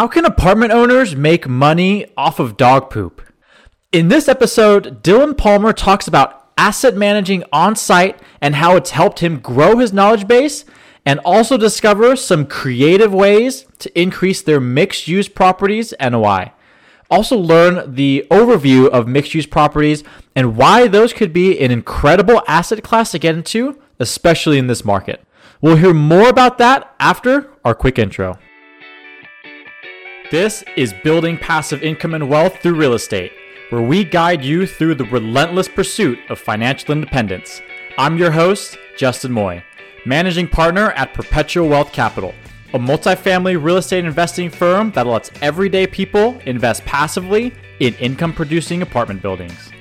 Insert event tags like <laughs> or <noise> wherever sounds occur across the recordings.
How can apartment owners make money off of dog poop? In this episode, Dylan Palmer talks about asset managing on site and how it's helped him grow his knowledge base, and also discover some creative ways to increase their mixed use properties NOI. Also, learn the overview of mixed use properties and why those could be an incredible asset class to get into, especially in this market. We'll hear more about that after our quick intro. This is Building Passive Income and Wealth Through Real Estate, where we guide you through the relentless pursuit of financial independence. I'm your host, Justin Moy, managing partner at Perpetual Wealth Capital, a multifamily real estate investing firm that lets everyday people invest passively in income producing apartment buildings.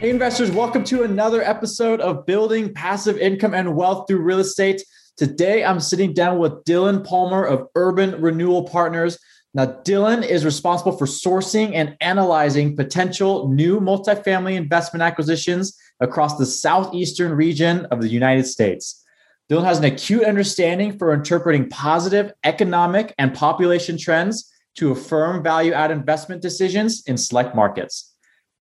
Hey, investors, welcome to another episode of Building Passive Income and Wealth Through Real Estate. Today, I'm sitting down with Dylan Palmer of Urban Renewal Partners now, Dylan is responsible for sourcing and analyzing potential new multifamily investment acquisitions across the southeastern region of the United States. Dylan has an acute understanding for interpreting positive economic and population trends to affirm value add investment decisions in select markets.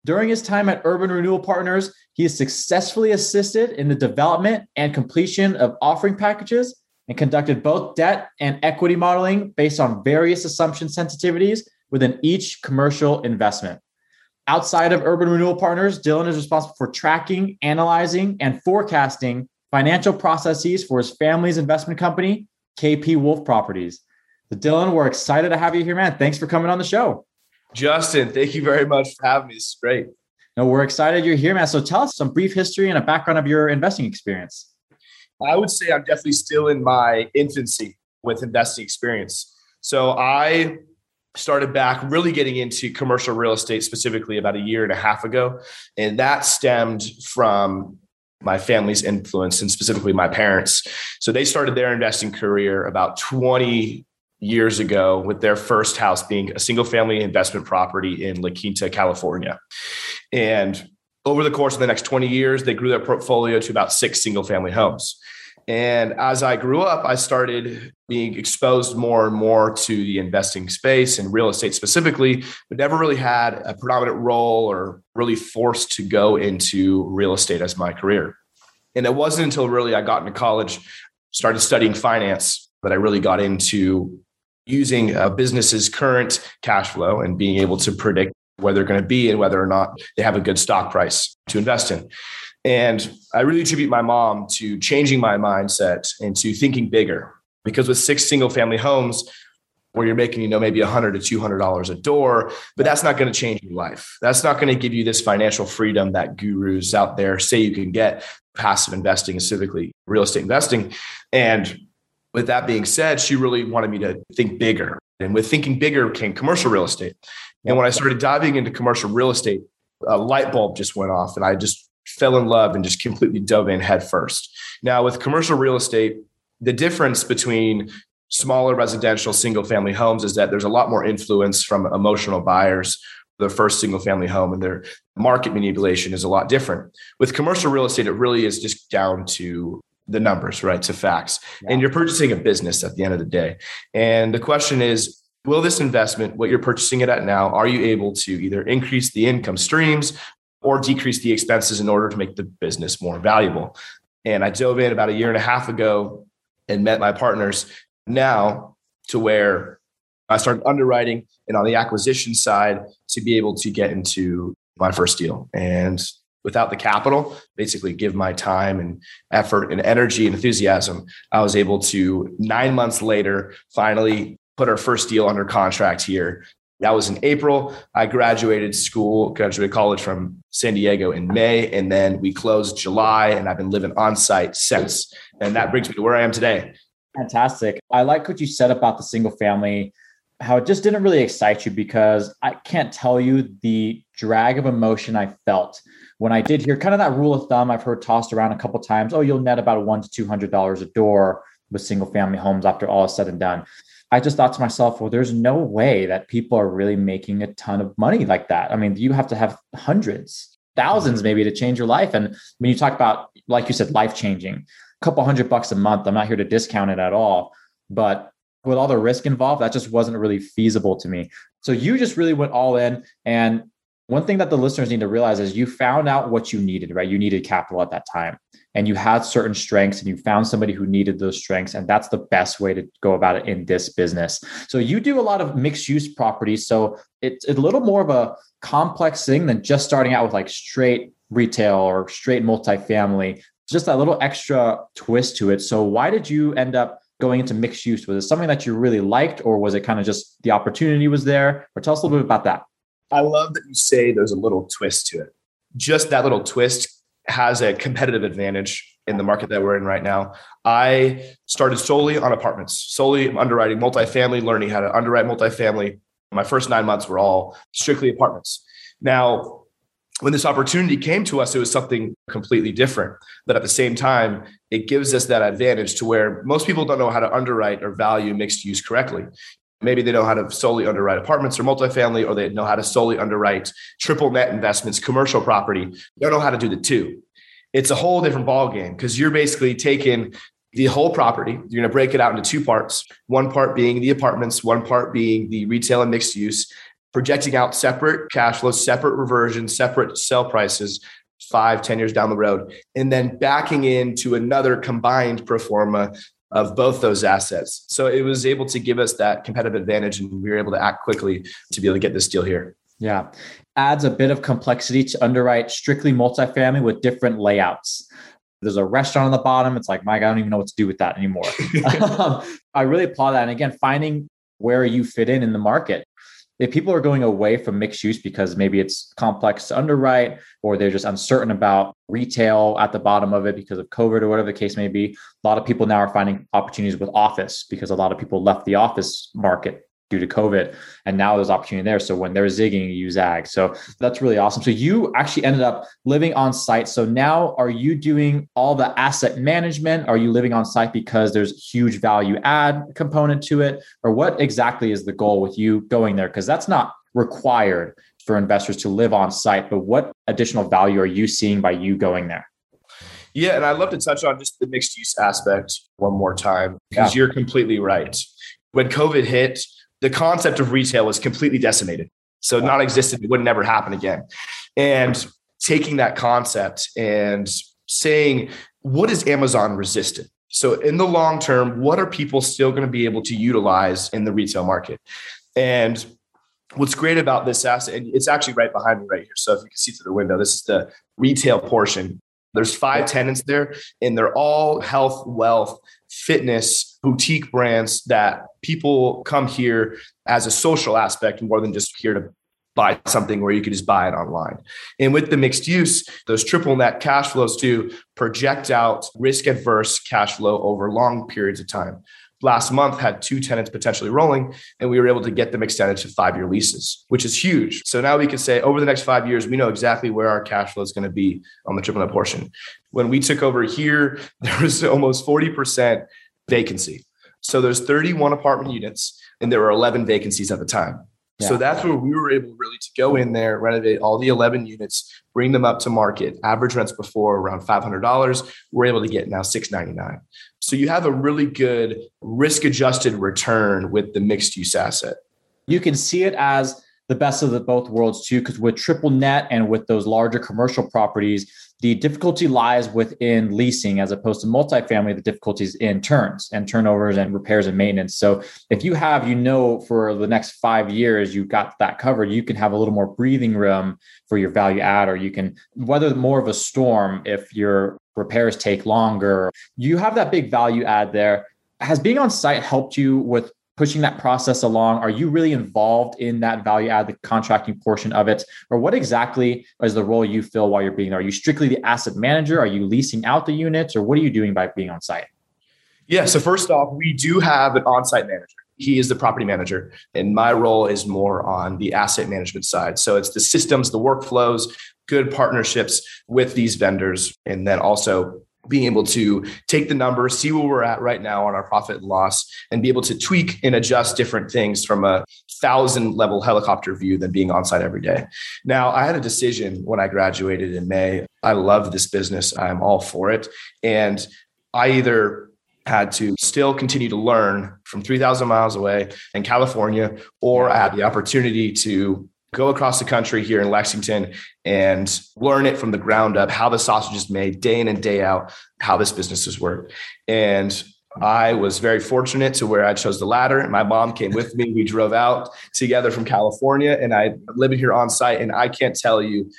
During his time at Urban Renewal Partners, he has successfully assisted in the development and completion of offering packages and conducted both debt and equity modeling based on various assumption sensitivities within each commercial investment. Outside of Urban Renewal Partners, Dylan is responsible for tracking, analyzing, and forecasting financial processes for his family's investment company, KP Wolf Properties. So Dylan, we're excited to have you here, man. Thanks for coming on the show. Justin, thank you very much for having me. It's great. No, we're excited you're here, man. So tell us some brief history and a background of your investing experience. I would say I'm definitely still in my infancy with investing experience. So I started back really getting into commercial real estate specifically about a year and a half ago. And that stemmed from my family's influence and specifically my parents. So they started their investing career about 20 years ago with their first house being a single family investment property in La Quinta, California. And over the course of the next 20 years, they grew their portfolio to about six single family homes. And as I grew up, I started being exposed more and more to the investing space and real estate specifically, but never really had a predominant role or really forced to go into real estate as my career. And it wasn't until really I got into college, started studying finance, that I really got into using uh, a business's current cash flow and being able to predict where they're going to be and whether or not they have a good stock price to invest in. And I really attribute my mom to changing my mindset into thinking bigger. Because with six single family homes, where you're making, you know, maybe a hundred to two hundred dollars a door, but that's not going to change your life. That's not going to give you this financial freedom that gurus out there say you can get passive investing, specifically real estate investing. And with that being said, she really wanted me to think bigger. And with thinking bigger came commercial real estate. And when I started diving into commercial real estate, a light bulb just went off and I just fell in love and just completely dove in head first. Now, with commercial real estate, the difference between smaller residential single family homes is that there's a lot more influence from emotional buyers the first single family home and their market manipulation is a lot different with commercial real estate it really is just down to the numbers right to facts yeah. and you're purchasing a business at the end of the day and the question is will this investment what you're purchasing it at now are you able to either increase the income streams or decrease the expenses in order to make the business more valuable. And I dove in about a year and a half ago and met my partners now to where I started underwriting and on the acquisition side to be able to get into my first deal. And without the capital, basically give my time and effort and energy and enthusiasm, I was able to nine months later finally put our first deal under contract here that was in April. I graduated school, graduated college from San Diego in May, and then we closed July, and I've been living on site since. And that brings me to where I am today. Fantastic. I like what you said about the single family, how it just didn't really excite you because I can't tell you the drag of emotion I felt when I did hear kind of that rule of thumb I've heard tossed around a couple times. Oh, you'll net about one to two hundred dollars a door with single family homes after all is said and done. I just thought to myself, well, there's no way that people are really making a ton of money like that. I mean, you have to have hundreds, thousands maybe to change your life. And when you talk about, like you said, life changing, a couple hundred bucks a month, I'm not here to discount it at all, but with all the risk involved, that just wasn't really feasible to me. So you just really went all in. And one thing that the listeners need to realize is you found out what you needed, right? You needed capital at that time and you had certain strengths and you found somebody who needed those strengths. And that's the best way to go about it in this business. So you do a lot of mixed use properties. So it's a little more of a complex thing than just starting out with like straight retail or straight multifamily, just that little extra twist to it. So why did you end up going into mixed use? Was it something that you really liked, or was it kind of just the opportunity was there? Or tell us a little bit about that. I love that you say there's a little twist to it. Just that little twist has a competitive advantage in the market that we're in right now. I started solely on apartments, solely underwriting multifamily, learning how to underwrite multifamily. My first nine months were all strictly apartments. Now, when this opportunity came to us, it was something completely different. But at the same time, it gives us that advantage to where most people don't know how to underwrite or value mixed use correctly. Maybe they know how to solely underwrite apartments or multifamily, or they know how to solely underwrite triple net investments, commercial property. They don't know how to do the two. It's a whole different ballgame because you're basically taking the whole property. You're going to break it out into two parts. One part being the apartments, one part being the retail and mixed use, projecting out separate cash flows, separate reversions, separate sell prices five, ten years down the road, and then backing into another combined pro forma of both those assets. So it was able to give us that competitive advantage and we were able to act quickly to be able to get this deal here. Yeah. Adds a bit of complexity to underwrite strictly multifamily with different layouts. There's a restaurant on the bottom. It's like, Mike, I don't even know what to do with that anymore. <laughs> <laughs> um, I really applaud that. And again, finding where you fit in in the market if people are going away from mixed use because maybe it's complex to underwrite or they're just uncertain about retail at the bottom of it because of COVID or whatever the case may be, a lot of people now are finding opportunities with office because a lot of people left the office market due to COVID. And now there's opportunity there. So when they're zigging, you zag. So that's really awesome. So you actually ended up living on site. So now are you doing all the asset management? Are you living on site because there's huge value add component to it? Or what exactly is the goal with you going there? Because that's not required for investors to live on site, but what additional value are you seeing by you going there? Yeah, and I'd love to touch on just the mixed use aspect one more time because yeah. you're completely right. When COVID hit, the concept of retail was completely decimated. So non existent, it would never happen again. And taking that concept and saying, what is Amazon resistant? So in the long term, what are people still going to be able to utilize in the retail market? And what's great about this asset, and it's actually right behind me right here. So if you can see through the window, this is the retail portion. There's five tenants there, and they're all health, wealth, fitness, boutique brands that people come here as a social aspect more than just here to buy something where you could just buy it online. And with the mixed use, those triple net cash flows to project out risk adverse cash flow over long periods of time last month had two tenants potentially rolling and we were able to get them extended to five year leases which is huge. So now we can say over the next five years we know exactly where our cash flow is going to be on the triple net portion. When we took over here <laughs> there was almost 40% vacancy. So there's 31 apartment units and there were 11 vacancies at the time yeah. So that's where we were able really to go in there, renovate all the 11 units, bring them up to market. Average rents before around $500. We're able to get now 699. So you have a really good risk adjusted return with the mixed use asset. You can see it as the best of the both worlds too, because with triple net and with those larger commercial properties, the difficulty lies within leasing as opposed to multifamily, the difficulties in turns and turnovers and repairs and maintenance. So if you have, you know, for the next five years, you've got that covered, you can have a little more breathing room for your value add, or you can weather more of a storm if your repairs take longer. You have that big value add there. Has being on site helped you with pushing that process along? Are you really involved in that value add, the contracting portion of it? Or what exactly is the role you fill while you're being there? Are you strictly the asset manager? Are you leasing out the units? Or what are you doing by being on site? Yeah. So, first off, we do have an on site manager. He is the property manager, and my role is more on the asset management side. So, it's the systems, the workflows, good partnerships with these vendors, and then also being able to take the numbers, see where we're at right now on our profit and loss, and be able to tweak and adjust different things from a thousand level helicopter view than being on site every day. Now, I had a decision when I graduated in May. I love this business, I'm all for it. And I either had to still continue to learn from 3,000 miles away in California, or I had the opportunity to go across the country here in Lexington and learn it from the ground up how the sausage is made day in and day out, how this business is worked. And I was very fortunate to where I chose the latter. My mom came with me. We drove out together from California and I live here on site. And I can't tell you,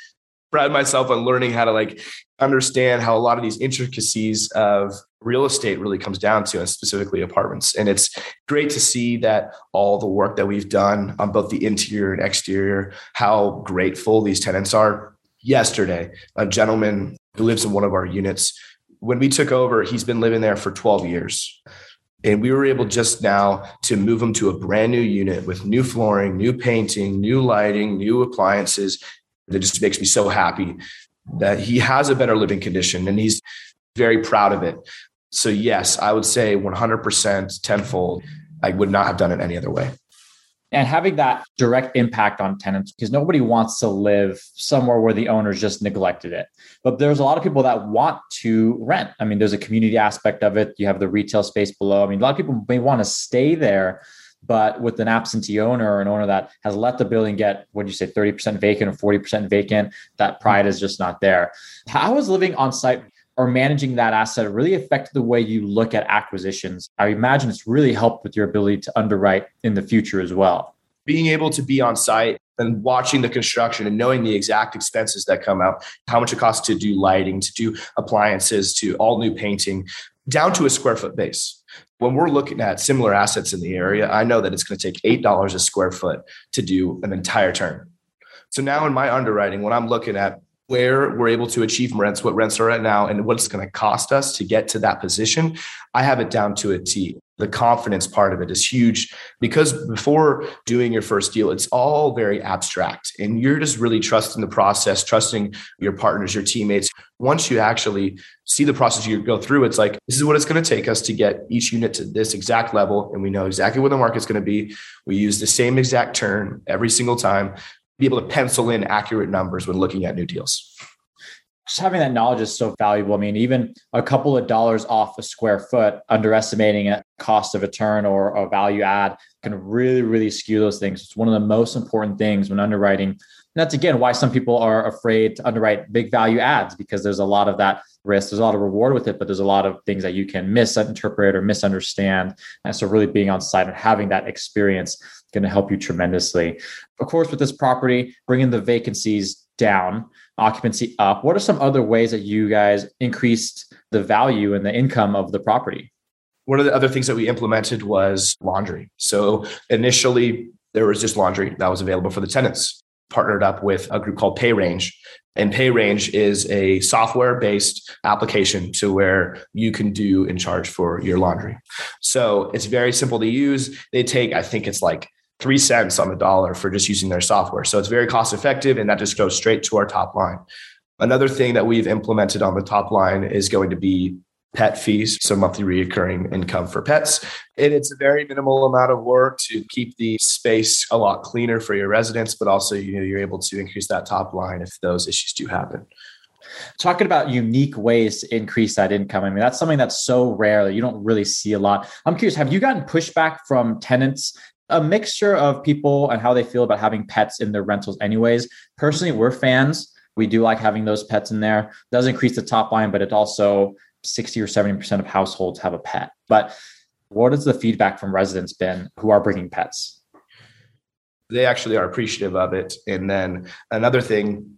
pride myself on learning how to like understand how a lot of these intricacies of real estate really comes down to, and specifically apartments. And it's great to see that all the work that we've done on both the interior and exterior, how grateful these tenants are. Yesterday, a gentleman who lives in one of our units, when we took over, he's been living there for 12 years. And we were able just now to move him to a brand new unit with new flooring, new painting, new lighting, new appliances. That just makes me so happy that he has a better living condition and he's very proud of it. So, yes, I would say 100% tenfold. I would not have done it any other way. And having that direct impact on tenants, because nobody wants to live somewhere where the owners just neglected it. But there's a lot of people that want to rent. I mean, there's a community aspect of it. You have the retail space below. I mean, a lot of people may want to stay there, but with an absentee owner or an owner that has let the building get, what do you say, 30% vacant or 40% vacant, that pride is just not there. How is living on site or managing that asset really affected the way you look at acquisitions? I imagine it's really helped with your ability to underwrite in the future as well. Being able to be on site and watching the construction and knowing the exact expenses that come out, how much it costs to do lighting, to do appliances, to all new painting, down to a square foot base. When we're looking at similar assets in the area, I know that it's going to take $8 a square foot to do an entire turn. So now in my underwriting, when I'm looking at where we're able to achieve rents, what rents are at now, and what it's going to cost us to get to that position, I have it down to a T. The confidence part of it is huge because before doing your first deal, it's all very abstract and you're just really trusting the process, trusting your partners, your teammates. Once you actually see the process you go through, it's like, this is what it's going to take us to get each unit to this exact level. And we know exactly where the market's going to be. We use the same exact turn every single time be able to pencil in accurate numbers when looking at new deals. Just having that knowledge is so valuable. I mean, even a couple of dollars off a square foot, underestimating a cost of a turn or a value add can really, really skew those things. It's one of the most important things when underwriting. And that's again why some people are afraid to underwrite big value adds because there's a lot of that risk. There's a lot of reward with it, but there's a lot of things that you can misinterpret or misunderstand. And so, really being on site and having that experience going to help you tremendously. Of course, with this property, bringing the vacancies down, occupancy up. What are some other ways that you guys increased the value and the income of the property? One of the other things that we implemented was laundry. So initially, there was just laundry that was available for the tenants. Partnered up with a group called PayRange. And PayRange is a software based application to where you can do in charge for your laundry. So it's very simple to use. They take, I think it's like three cents on the dollar for just using their software. So it's very cost effective and that just goes straight to our top line. Another thing that we've implemented on the top line is going to be pet fees, so monthly reoccurring income for pets. And it's a very minimal amount of work to keep the space a lot cleaner for your residents, but also you know you're able to increase that top line if those issues do happen. Talking about unique ways to increase that income. I mean, that's something that's so rare that you don't really see a lot. I'm curious, have you gotten pushback from tenants a mixture of people and how they feel about having pets in their rentals anyways. Personally we're fans. We do like having those pets in there. Does increase the top line but it also 60 or 70% of households have a pet. But what has the feedback from residents been who are bringing pets? They actually are appreciative of it. And then another thing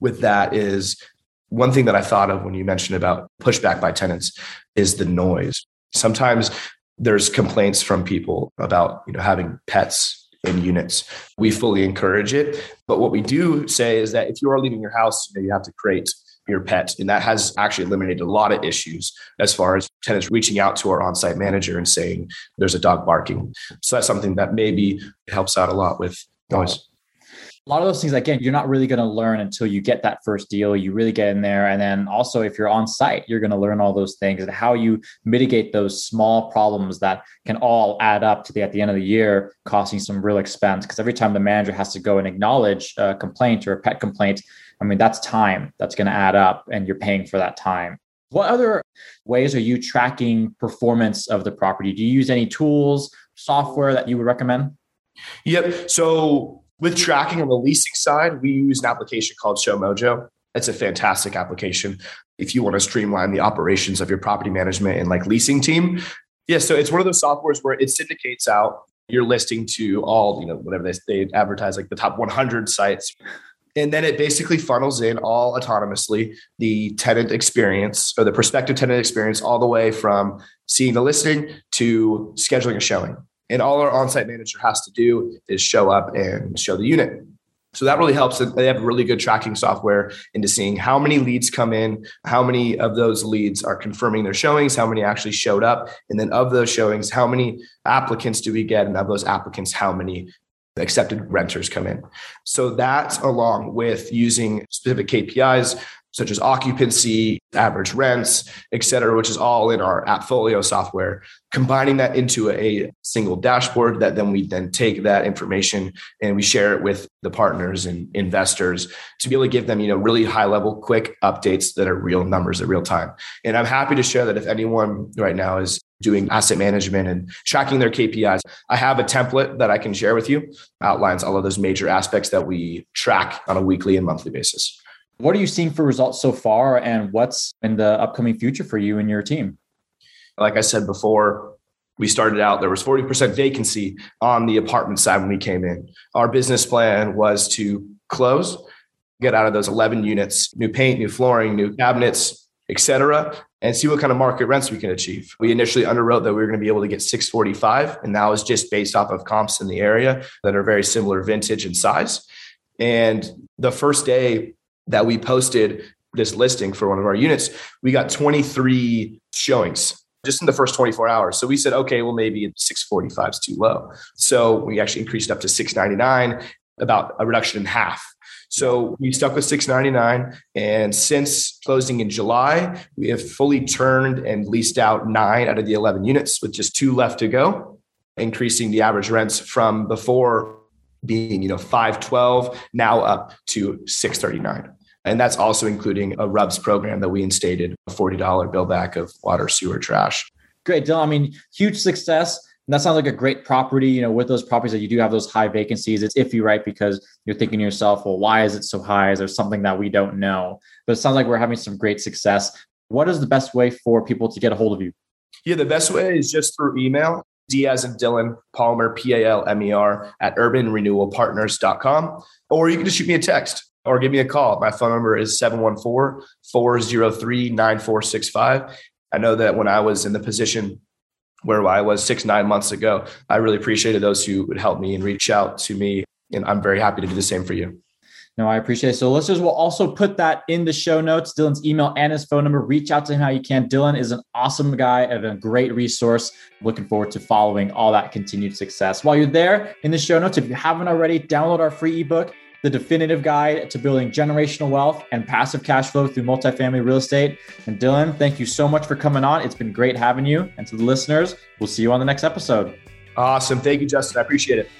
with that is one thing that i thought of when you mentioned about pushback by tenants is the noise. Sometimes there's complaints from people about you know having pets in units. We fully encourage it, but what we do say is that if you are leaving your house, you, know, you have to create your pet, and that has actually eliminated a lot of issues as far as tenants reaching out to our on-site manager and saying there's a dog barking. So that's something that maybe helps out a lot with noise a lot of those things again you're not really going to learn until you get that first deal you really get in there and then also if you're on site you're going to learn all those things and how you mitigate those small problems that can all add up to the at the end of the year costing some real expense because every time the manager has to go and acknowledge a complaint or a pet complaint i mean that's time that's going to add up and you're paying for that time What other ways are you tracking performance of the property? Do you use any tools, software that you would recommend? Yep. So with tracking on the leasing side, we use an application called ShowMojo. It's a fantastic application if you want to streamline the operations of your property management and like leasing team. Yeah, so it's one of those softwares where it syndicates out your listing to all, you know, whatever they, they advertise, like the top 100 sites. And then it basically funnels in all autonomously the tenant experience or the prospective tenant experience all the way from seeing the listing to scheduling a showing. And all our on-site manager has to do is show up and show the unit. So that really helps. They have really good tracking software into seeing how many leads come in, how many of those leads are confirming their showings, how many actually showed up, and then of those showings, how many applicants do we get, and of those applicants, how many accepted renters come in. So that along with using specific KPIs such as occupancy, average rents, et cetera, which is all in our AppFolio software, combining that into a single dashboard that then we then take that information and we share it with the partners and investors to be able to give them, you know, really high level, quick updates that are real numbers at real time. And I'm happy to share that if anyone right now is doing asset management and tracking their KPIs. I have a template that I can share with you, outlines all of those major aspects that we track on a weekly and monthly basis. What are you seeing for results so far, and what's in the upcoming future for you and your team? Like I said before, we started out there was 40% vacancy on the apartment side when we came in. Our business plan was to close, get out of those 11 units, new paint, new flooring, new cabinets, etc., and see what kind of market rents we can achieve. We initially underwrote that we were going to be able to get 645, and that was just based off of comps in the area that are very similar vintage and size. And the first day that we posted this listing for one of our units, we got 23 showings just in the first 24 hours. So we said, okay, well, maybe 645 is too low. So we actually increased up to 699, about a reduction in half. So we stuck with 699. And since closing in July, we have fully turned and leased out nine out of the 11 units with just two left to go, increasing the average rents from before being, you know, 512 now up to 639. And that's also including a RUBS program that we instated, a $40 bill back of water, sewer, trash. Great, Dylan. I mean, huge success. And that sounds like a great property. You know, with those properties that you do have those high vacancies, it's iffy, right? Because you're thinking to yourself, well, why is it so high? Is there something that we don't know? But it sounds like we're having some great success. What is the best way for people to get a hold of you? Yeah, the best way is just through email. Diaz and Dylan Palmer, P A L M E R, at urbanrenewalpartners.com. Or you can just shoot me a text or give me a call. My phone number is 714 403 9465. I know that when I was in the position where I was six, nine months ago, I really appreciated those who would help me and reach out to me. And I'm very happy to do the same for you. No, I appreciate it. So listeners will also put that in the show notes, Dylan's email and his phone number. Reach out to him how you can. Dylan is an awesome guy and a great resource. Looking forward to following all that continued success. While you're there in the show notes, if you haven't already, download our free ebook the definitive guide to building generational wealth and passive cash flow through multifamily real estate. And Dylan, thank you so much for coming on. It's been great having you. And to the listeners, we'll see you on the next episode. Awesome. Thank you, Justin. I appreciate it.